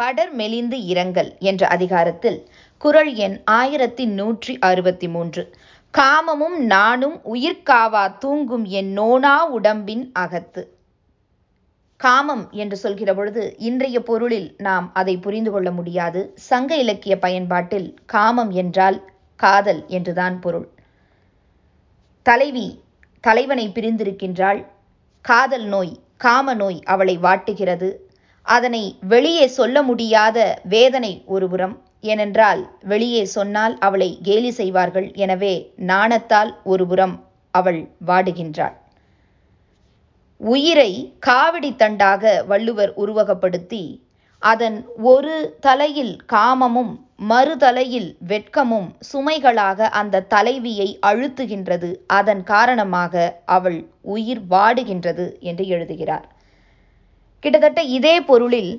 படர் மெலிந்து இரங்கல் என்ற அதிகாரத்தில் குறள் எண் ஆயிரத்தி நூற்றி அறுபத்தி மூன்று. காமமும் நானும் உயிர்காவா தூங்கும் என் நோனா உடம்பின் அகத்து. காமம் என்று சொல்கிற பொழுது இன்றைய பொருளில் நாம் அதை புரிந்து கொள்ள முடியாது. சங்க இலக்கிய பயன்பாட்டில் காமம் என்றால் காதல் என்றுதான் பொருள். தலைவி தலைவனை பிரிந்திருக்கின்றாள். காதல் நோய் காம நோய் அவளை வாட்டுகிறது. அதனை வெளியே சொல்ல முடியாத வேதனை ஒருபுறம் ஏனென்றால் வெளியே சொன்னால் அவளை கேலி செய்வார்கள். எனவே நாணத்தால் ஒருபுறம் அவள் வாடுகின்றாள். உயிரை காவிடி தண்டாக வள்ளுவர் உருவகப்படுத்தி அதன் ஒரு தலையில் காமமும் மறுதலையில் வெட்கமும் சுமைகளாக அந்த தலைவியை அழுத்துகின்றது. அதன் காரணமாக அவள் உயிர் வாடுகின்றது என்று எழுதுகிறார். கிட்டத்தட்ட இதே பொருளில்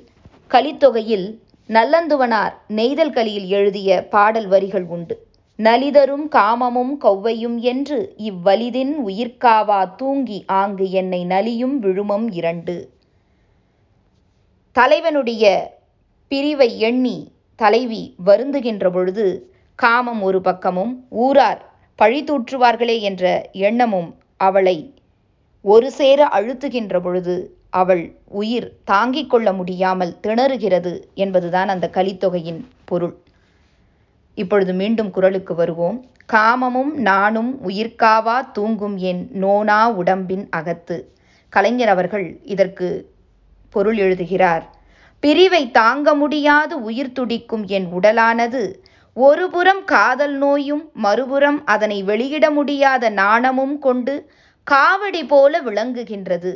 கலித்தொகையில் நல்லந்துவனார் நெய்தல் கலியில் எழுதிய பாடல் வரிகள் உண்டு. நலிதரும் காமமும் கொவ்வையும் என்று இவ்வலிதின் உயிர்காவா தூங்கி ஆங்கு என்னை நலியும் விழுமம் இரண்டு. தலைவனுடைய பிரிவை எண்ணி தலைவி வருந்துகின்ற பொழுது காமம் ஒரு பக்கமும் ஊரார் பழி தூற்றுவார்களே என்ற எண்ணமும் அவளை ஒரு சேர அழுத்துகின்ற பொழுது அவள் உயிர் தாங்கிக் கொள்ள முடியாமல் திணறுகிறது என்பதுதான் அந்த கலித்தொகையின் பொருள். இப்பொழுது மீண்டும் குரலுக்கு வருவோம். காமமும் நானும் உயிர்காவா தூங்கும் என் நோனா உடம்பின் அகத்து. கலைஞர் அவர்கள் இதற்கு பொருள் எழுதுகிறார். பிரிவை தாங்க முடியாது உயிர் துடிக்கும் என் உடலானது. ஒருபுறம் காதல் நோயும் மறுபுறம் அதனை வெளியிட முடியாத நாணமும் கொண்டு காவடி போல விளங்குகின்றது.